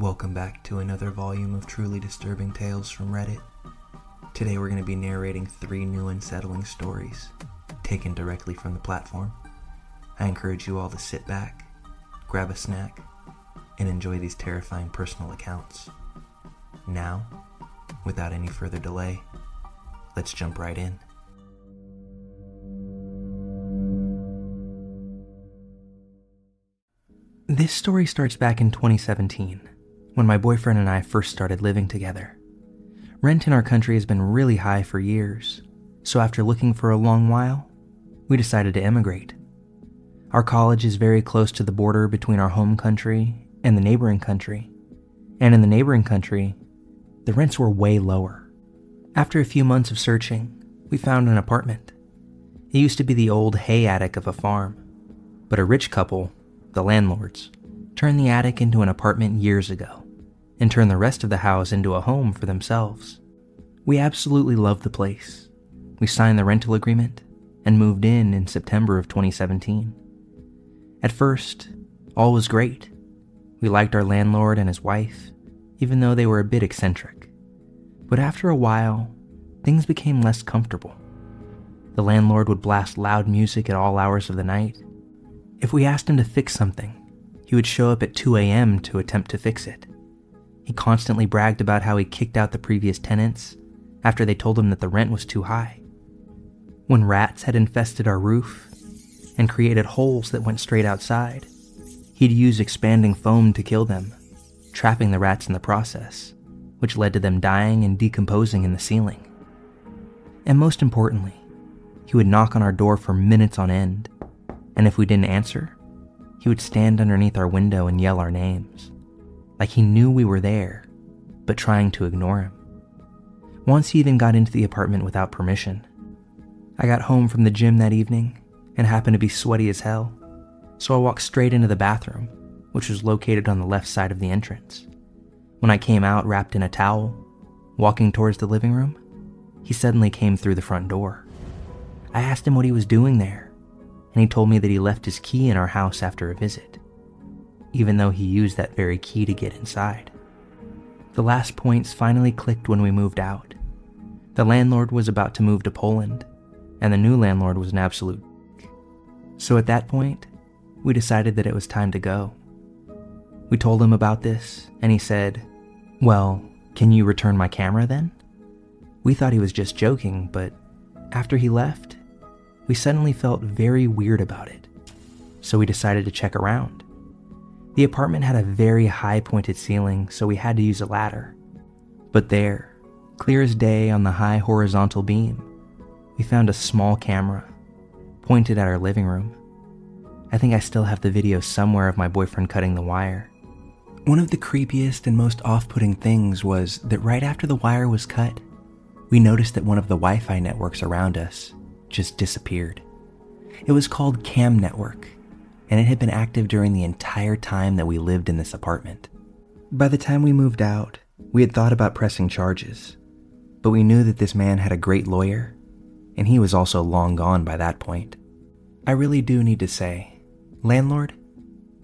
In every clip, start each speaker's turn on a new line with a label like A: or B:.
A: Welcome back to another volume of truly disturbing tales from Reddit. Today we're going to be narrating three new unsettling stories, taken directly from the platform. I encourage you all to sit back, grab a snack, and enjoy these terrifying personal accounts. Now, without any further delay, let's jump right in. This story starts back in 2017, when my boyfriend and I first started living together. Rent in our country has been really high for years, so after looking for a long while, we decided to emigrate. Our college is very close to the border between our home country and the neighboring country, and in the neighboring country, the rents were way lower. After a few months of searching, we found an apartment. It used to be the old hay attic of a farm, but a rich couple the landlords, turned the attic into an apartment years ago and turn the rest of the house into a home for themselves. We absolutely loved the place. We signed the rental agreement and moved in in September of 2017. At first, all was great. We liked our landlord and his wife, even though they were a bit eccentric. But after a while, things became less comfortable. The landlord would blast loud music at all hours of the night if we asked him to fix something, he would show up at 2 a.m. to attempt to fix it. He constantly bragged about how he kicked out the previous tenants after they told him that the rent was too high. When rats had infested our roof and created holes that went straight outside, he'd use expanding foam to kill them, trapping the rats in the process, which led to them dying and decomposing in the ceiling. And most importantly, he would knock on our door for minutes on end and if we didn't answer, he would stand underneath our window and yell our names, like he knew we were there, but trying to ignore him. Once he even got into the apartment without permission. I got home from the gym that evening and happened to be sweaty as hell, so I walked straight into the bathroom, which was located on the left side of the entrance. When I came out wrapped in a towel, walking towards the living room, he suddenly came through the front door. I asked him what he was doing there, and he told me that he left his key in our house after a visit, even though he used that very key to get inside. The last points finally clicked when we moved out. The landlord was about to move to Poland, and the new landlord was an absolute. So at that point, we decided that it was time to go. We told him about this, and he said, Well, can you return my camera then? We thought he was just joking, but after he left, we suddenly felt very weird about it, so we decided to check around. The apartment had a very high pointed ceiling, so we had to use a ladder. But there, clear as day on the high horizontal beam, we found a small camera pointed at our living room. I think I still have the video somewhere of my boyfriend cutting the wire. One of the creepiest and most off putting things was that right after the wire was cut, we noticed that one of the Wi Fi networks around us just disappeared. It was called Cam Network, and it had been active during the entire time that we lived in this apartment. By the time we moved out, we had thought about pressing charges, but we knew that this man had a great lawyer, and he was also long gone by that point. I really do need to say, landlord,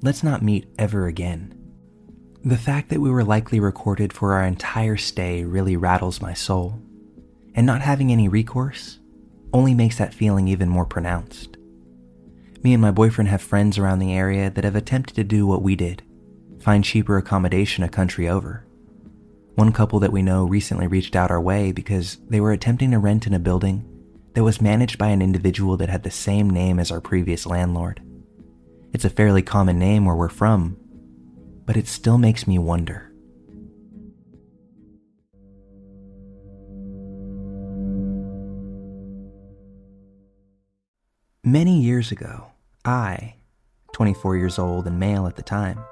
A: let's not meet ever again. The fact that we were likely recorded for our entire stay really rattles my soul, and not having any recourse only makes that feeling even more pronounced. Me and my boyfriend have friends around the area that have attempted to do what we did find cheaper accommodation a country over. One couple that we know recently reached out our way because they were attempting to rent in a building that was managed by an individual that had the same name as our previous landlord. It's a fairly common name where we're from, but it still makes me wonder Many years ago, I, 24 years old and male at the time,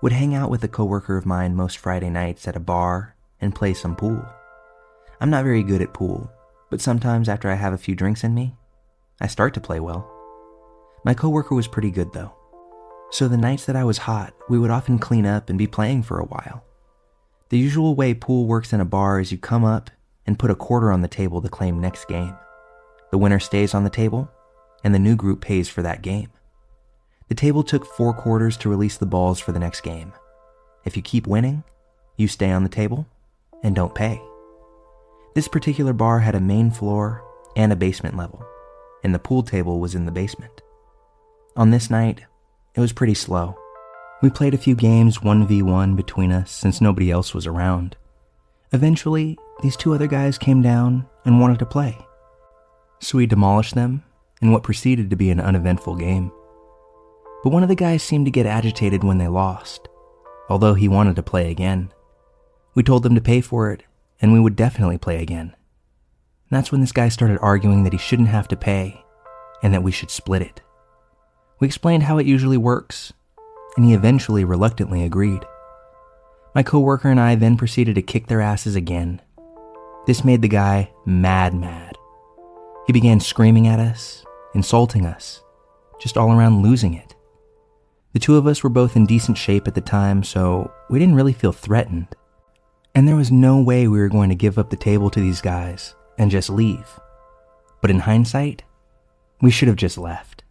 A: would hang out with a coworker of mine most Friday nights at a bar and play some pool. I'm not very good at pool, but sometimes after I have a few drinks in me, I start to play well. My coworker was pretty good though. So the nights that I was hot, we would often clean up and be playing for a while. The usual way pool works in a bar is you come up and put a quarter on the table to claim next game. The winner stays on the table, and the new group pays for that game. The table took four quarters to release the balls for the next game. If you keep winning, you stay on the table and don't pay. This particular bar had a main floor and a basement level, and the pool table was in the basement. On this night, it was pretty slow. We played a few games 1v1 between us since nobody else was around. Eventually, these two other guys came down and wanted to play. So we demolished them in what proceeded to be an uneventful game. But one of the guys seemed to get agitated when they lost, although he wanted to play again. We told them to pay for it, and we would definitely play again. And that's when this guy started arguing that he shouldn't have to pay, and that we should split it. We explained how it usually works, and he eventually reluctantly agreed. My coworker and I then proceeded to kick their asses again. This made the guy mad mad. He began screaming at us, insulting us, just all around losing it. The two of us were both in decent shape at the time, so we didn't really feel threatened. And there was no way we were going to give up the table to these guys and just leave. But in hindsight, we should have just left.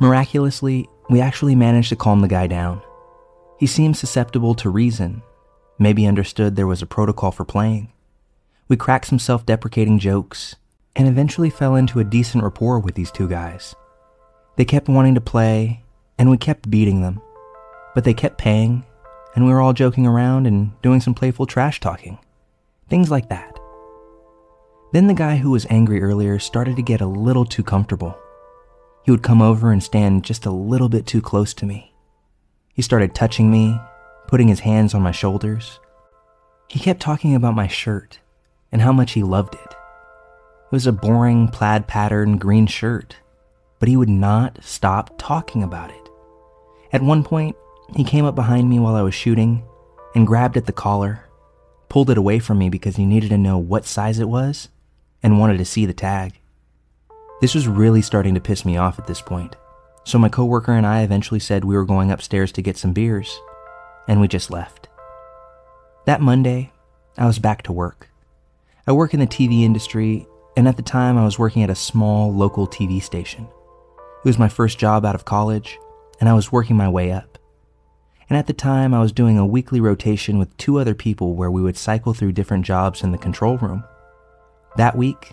A: Miraculously, we actually managed to calm the guy down. He seemed susceptible to reason, maybe understood there was a protocol for playing. We cracked some self deprecating jokes, and eventually fell into a decent rapport with these two guys. They kept wanting to play, and we kept beating them. But they kept paying, and we were all joking around and doing some playful trash talking. Things like that. Then the guy who was angry earlier started to get a little too comfortable. He would come over and stand just a little bit too close to me. He started touching me, putting his hands on my shoulders. He kept talking about my shirt and how much he loved it. It was a boring plaid pattern green shirt, but he would not stop talking about it. At one point, he came up behind me while I was shooting and grabbed at the collar, pulled it away from me because he needed to know what size it was and wanted to see the tag. This was really starting to piss me off at this point, so my coworker and I eventually said we were going upstairs to get some beers, and we just left. That Monday, I was back to work. I work in the TV industry and at the time I was working at a small local TV station. It was my first job out of college, and I was working my way up. And at the time, I was doing a weekly rotation with two other people where we would cycle through different jobs in the control room. That week,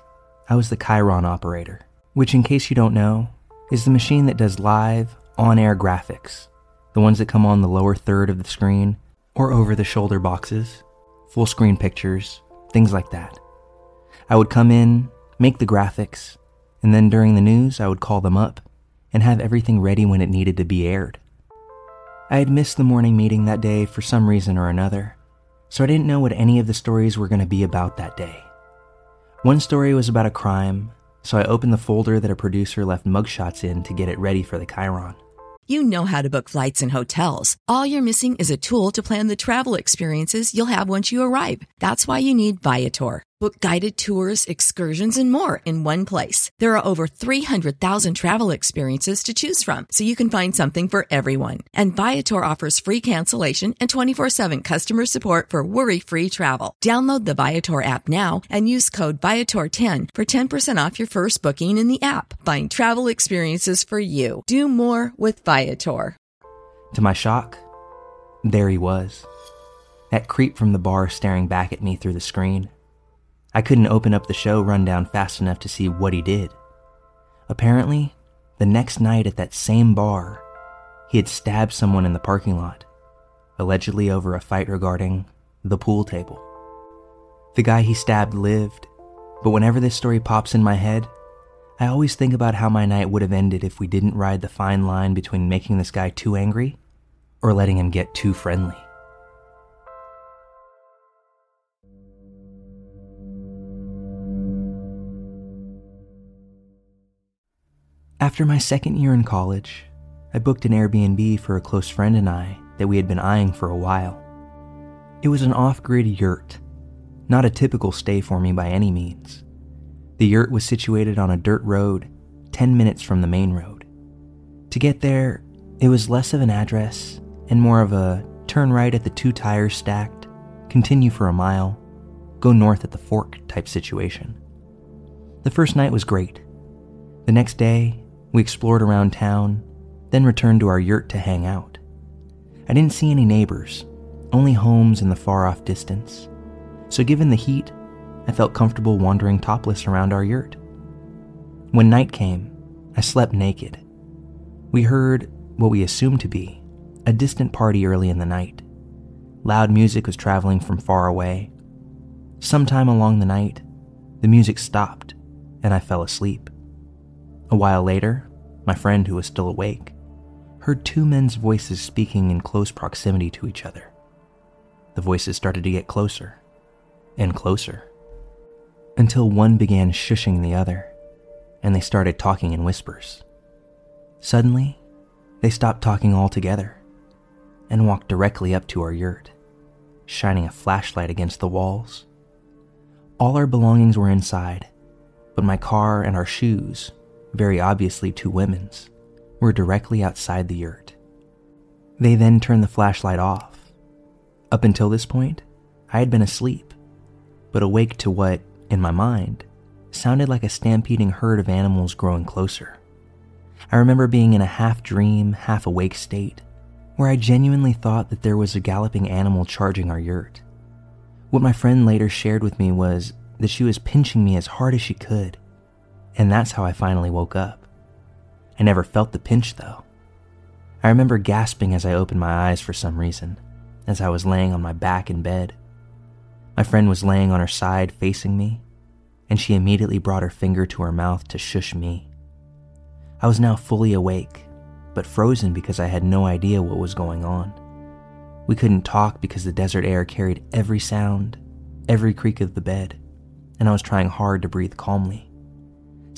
A: I was the Chiron operator, which, in case you don't know, is the machine that does live, on air graphics, the ones that come on the lower third of the screen or over the shoulder boxes, full screen pictures, things like that. I would come in, make the graphics, and then during the news, I would call them up and have everything ready when it needed to be aired. I had missed the morning meeting that day for some reason or another, so I didn't know what any of the stories were going to be about that day. One story was about a crime, so I opened the folder that a producer left mugshots in to get it ready for the Chiron.
B: You know how to book flights and hotels. All you're missing is a tool to plan the travel experiences you'll have once you arrive. That's why you need Viator. Book guided tours, excursions, and more in one place. There are over 300,000 travel experiences to choose from, so you can find something for everyone. And Viator offers free cancellation and 24 7 customer support for worry free travel. Download the Viator app now and use code Viator10 for 10% off your first booking in the app. Find travel experiences for you. Do more with Viator.
A: To my shock, there he was. That creep from the bar staring back at me through the screen. I couldn't open up the show rundown fast enough to see what he did. Apparently, the next night at that same bar, he had stabbed someone in the parking lot, allegedly over a fight regarding the pool table. The guy he stabbed lived, but whenever this story pops in my head, I always think about how my night would have ended if we didn't ride the fine line between making this guy too angry or letting him get too friendly. After my second year in college, I booked an Airbnb for a close friend and I that we had been eyeing for a while. It was an off grid yurt, not a typical stay for me by any means. The yurt was situated on a dirt road 10 minutes from the main road. To get there, it was less of an address and more of a turn right at the two tires stacked, continue for a mile, go north at the fork type situation. The first night was great. The next day, we explored around town, then returned to our yurt to hang out. I didn't see any neighbors, only homes in the far off distance. So, given the heat, I felt comfortable wandering topless around our yurt. When night came, I slept naked. We heard what we assumed to be a distant party early in the night. Loud music was traveling from far away. Sometime along the night, the music stopped and I fell asleep. A while later, my friend, who was still awake, heard two men's voices speaking in close proximity to each other. The voices started to get closer and closer until one began shushing the other and they started talking in whispers. Suddenly, they stopped talking altogether and walked directly up to our yurt, shining a flashlight against the walls. All our belongings were inside, but my car and our shoes, very obviously two women's, were directly outside the yurt. They then turned the flashlight off. Up until this point, I had been asleep, but awake to what, in my mind, sounded like a stampeding herd of animals growing closer. I remember being in a half dream, half awake state, where I genuinely thought that there was a galloping animal charging our yurt. What my friend later shared with me was that she was pinching me as hard as she could, and that's how I finally woke up. I never felt the pinch though. I remember gasping as I opened my eyes for some reason, as I was laying on my back in bed. My friend was laying on her side facing me, and she immediately brought her finger to her mouth to shush me. I was now fully awake, but frozen because I had no idea what was going on. We couldn't talk because the desert air carried every sound, every creak of the bed, and I was trying hard to breathe calmly.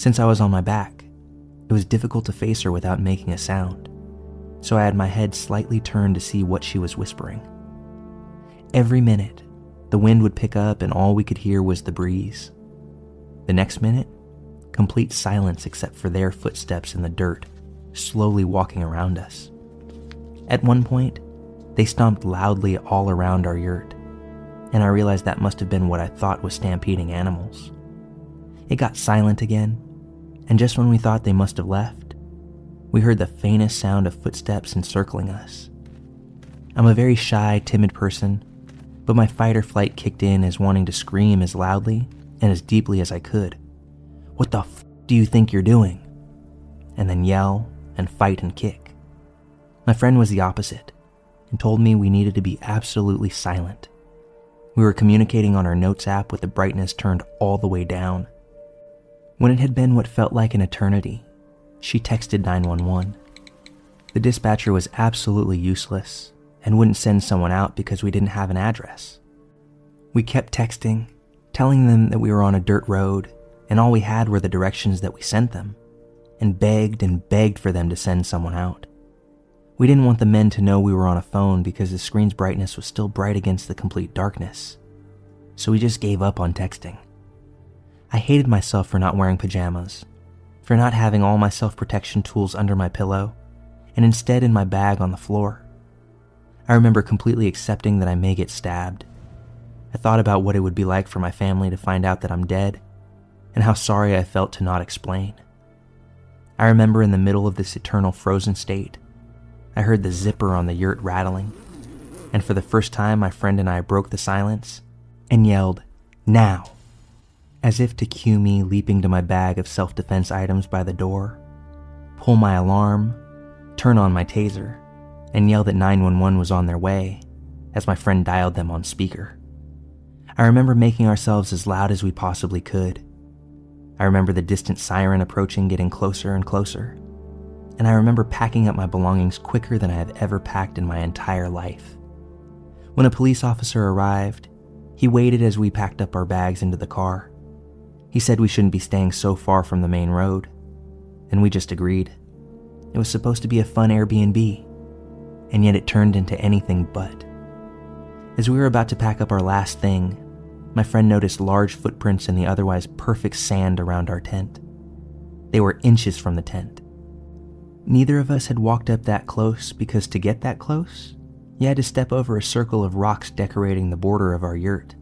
A: Since I was on my back, it was difficult to face her without making a sound, so I had my head slightly turned to see what she was whispering. Every minute, the wind would pick up and all we could hear was the breeze. The next minute, complete silence except for their footsteps in the dirt, slowly walking around us. At one point, they stomped loudly all around our yurt, and I realized that must have been what I thought was stampeding animals. It got silent again, and just when we thought they must have left, we heard the faintest sound of footsteps encircling us. I'm a very shy, timid person, but my fight or flight kicked in as wanting to scream as loudly and as deeply as I could. What the f do you think you're doing? And then yell and fight and kick. My friend was the opposite and told me we needed to be absolutely silent. We were communicating on our notes app with the brightness turned all the way down when it had been what felt like an eternity, she texted 911. The dispatcher was absolutely useless and wouldn't send someone out because we didn't have an address. We kept texting, telling them that we were on a dirt road and all we had were the directions that we sent them, and begged and begged for them to send someone out. We didn't want the men to know we were on a phone because the screen's brightness was still bright against the complete darkness, so we just gave up on texting. I hated myself for not wearing pajamas, for not having all my self protection tools under my pillow, and instead in my bag on the floor. I remember completely accepting that I may get stabbed. I thought about what it would be like for my family to find out that I'm dead, and how sorry I felt to not explain. I remember in the middle of this eternal frozen state, I heard the zipper on the yurt rattling, and for the first time, my friend and I broke the silence and yelled, Now! As if to cue me leaping to my bag of self defense items by the door, pull my alarm, turn on my taser, and yell that 911 was on their way as my friend dialed them on speaker. I remember making ourselves as loud as we possibly could. I remember the distant siren approaching, getting closer and closer. And I remember packing up my belongings quicker than I have ever packed in my entire life. When a police officer arrived, he waited as we packed up our bags into the car. He said we shouldn't be staying so far from the main road, and we just agreed. It was supposed to be a fun Airbnb, and yet it turned into anything but. As we were about to pack up our last thing, my friend noticed large footprints in the otherwise perfect sand around our tent. They were inches from the tent. Neither of us had walked up that close because to get that close, you had to step over a circle of rocks decorating the border of our yurt.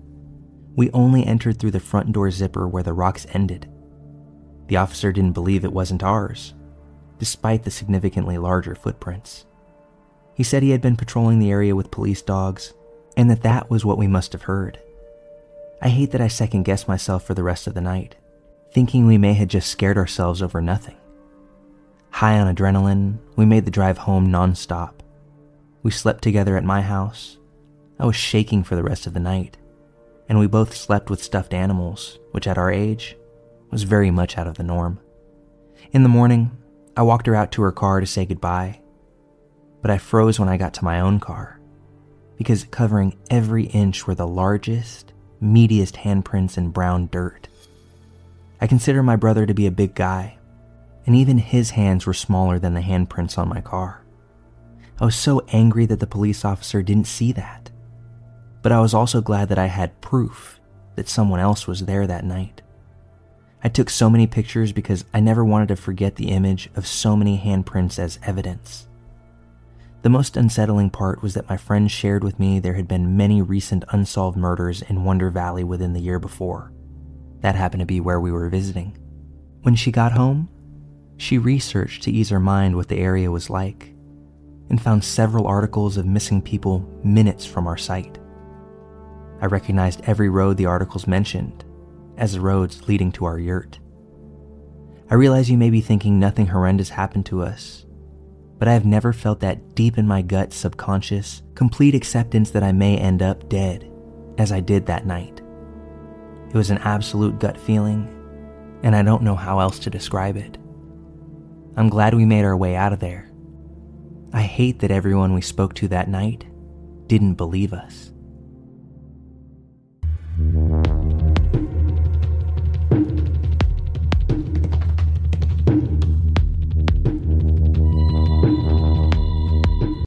A: We only entered through the front door zipper where the rocks ended. The officer didn't believe it wasn't ours, despite the significantly larger footprints. He said he had been patrolling the area with police dogs and that that was what we must have heard. I hate that I second guessed myself for the rest of the night, thinking we may have just scared ourselves over nothing. High on adrenaline, we made the drive home nonstop. We slept together at my house. I was shaking for the rest of the night, and we both slept with stuffed animals, which at our age was very much out of the norm. In the morning, I walked her out to her car to say goodbye, but I froze when I got to my own car because covering every inch were the largest, meatiest handprints in brown dirt. I consider my brother to be a big guy, and even his hands were smaller than the handprints on my car. I was so angry that the police officer didn't see that, but I was also glad that I had proof that someone else was there that night. I took so many pictures because I never wanted to forget the image of so many handprints as evidence. The most unsettling part was that my friend shared with me there had been many recent unsolved murders in Wonder Valley within the year before. That happened to be where we were visiting. When she got home, she researched to ease her mind what the area was like and found several articles of missing people minutes from our site. I recognized every road the articles mentioned as the roads leading to our yurt. I realize you may be thinking nothing horrendous happened to us, but I have never felt that deep in my gut subconscious, complete acceptance that I may end up dead as I did that night. It was an absolute gut feeling, and I don't know how else to describe it. I'm glad we made our way out of there. I hate that everyone we spoke to that night didn't believe us.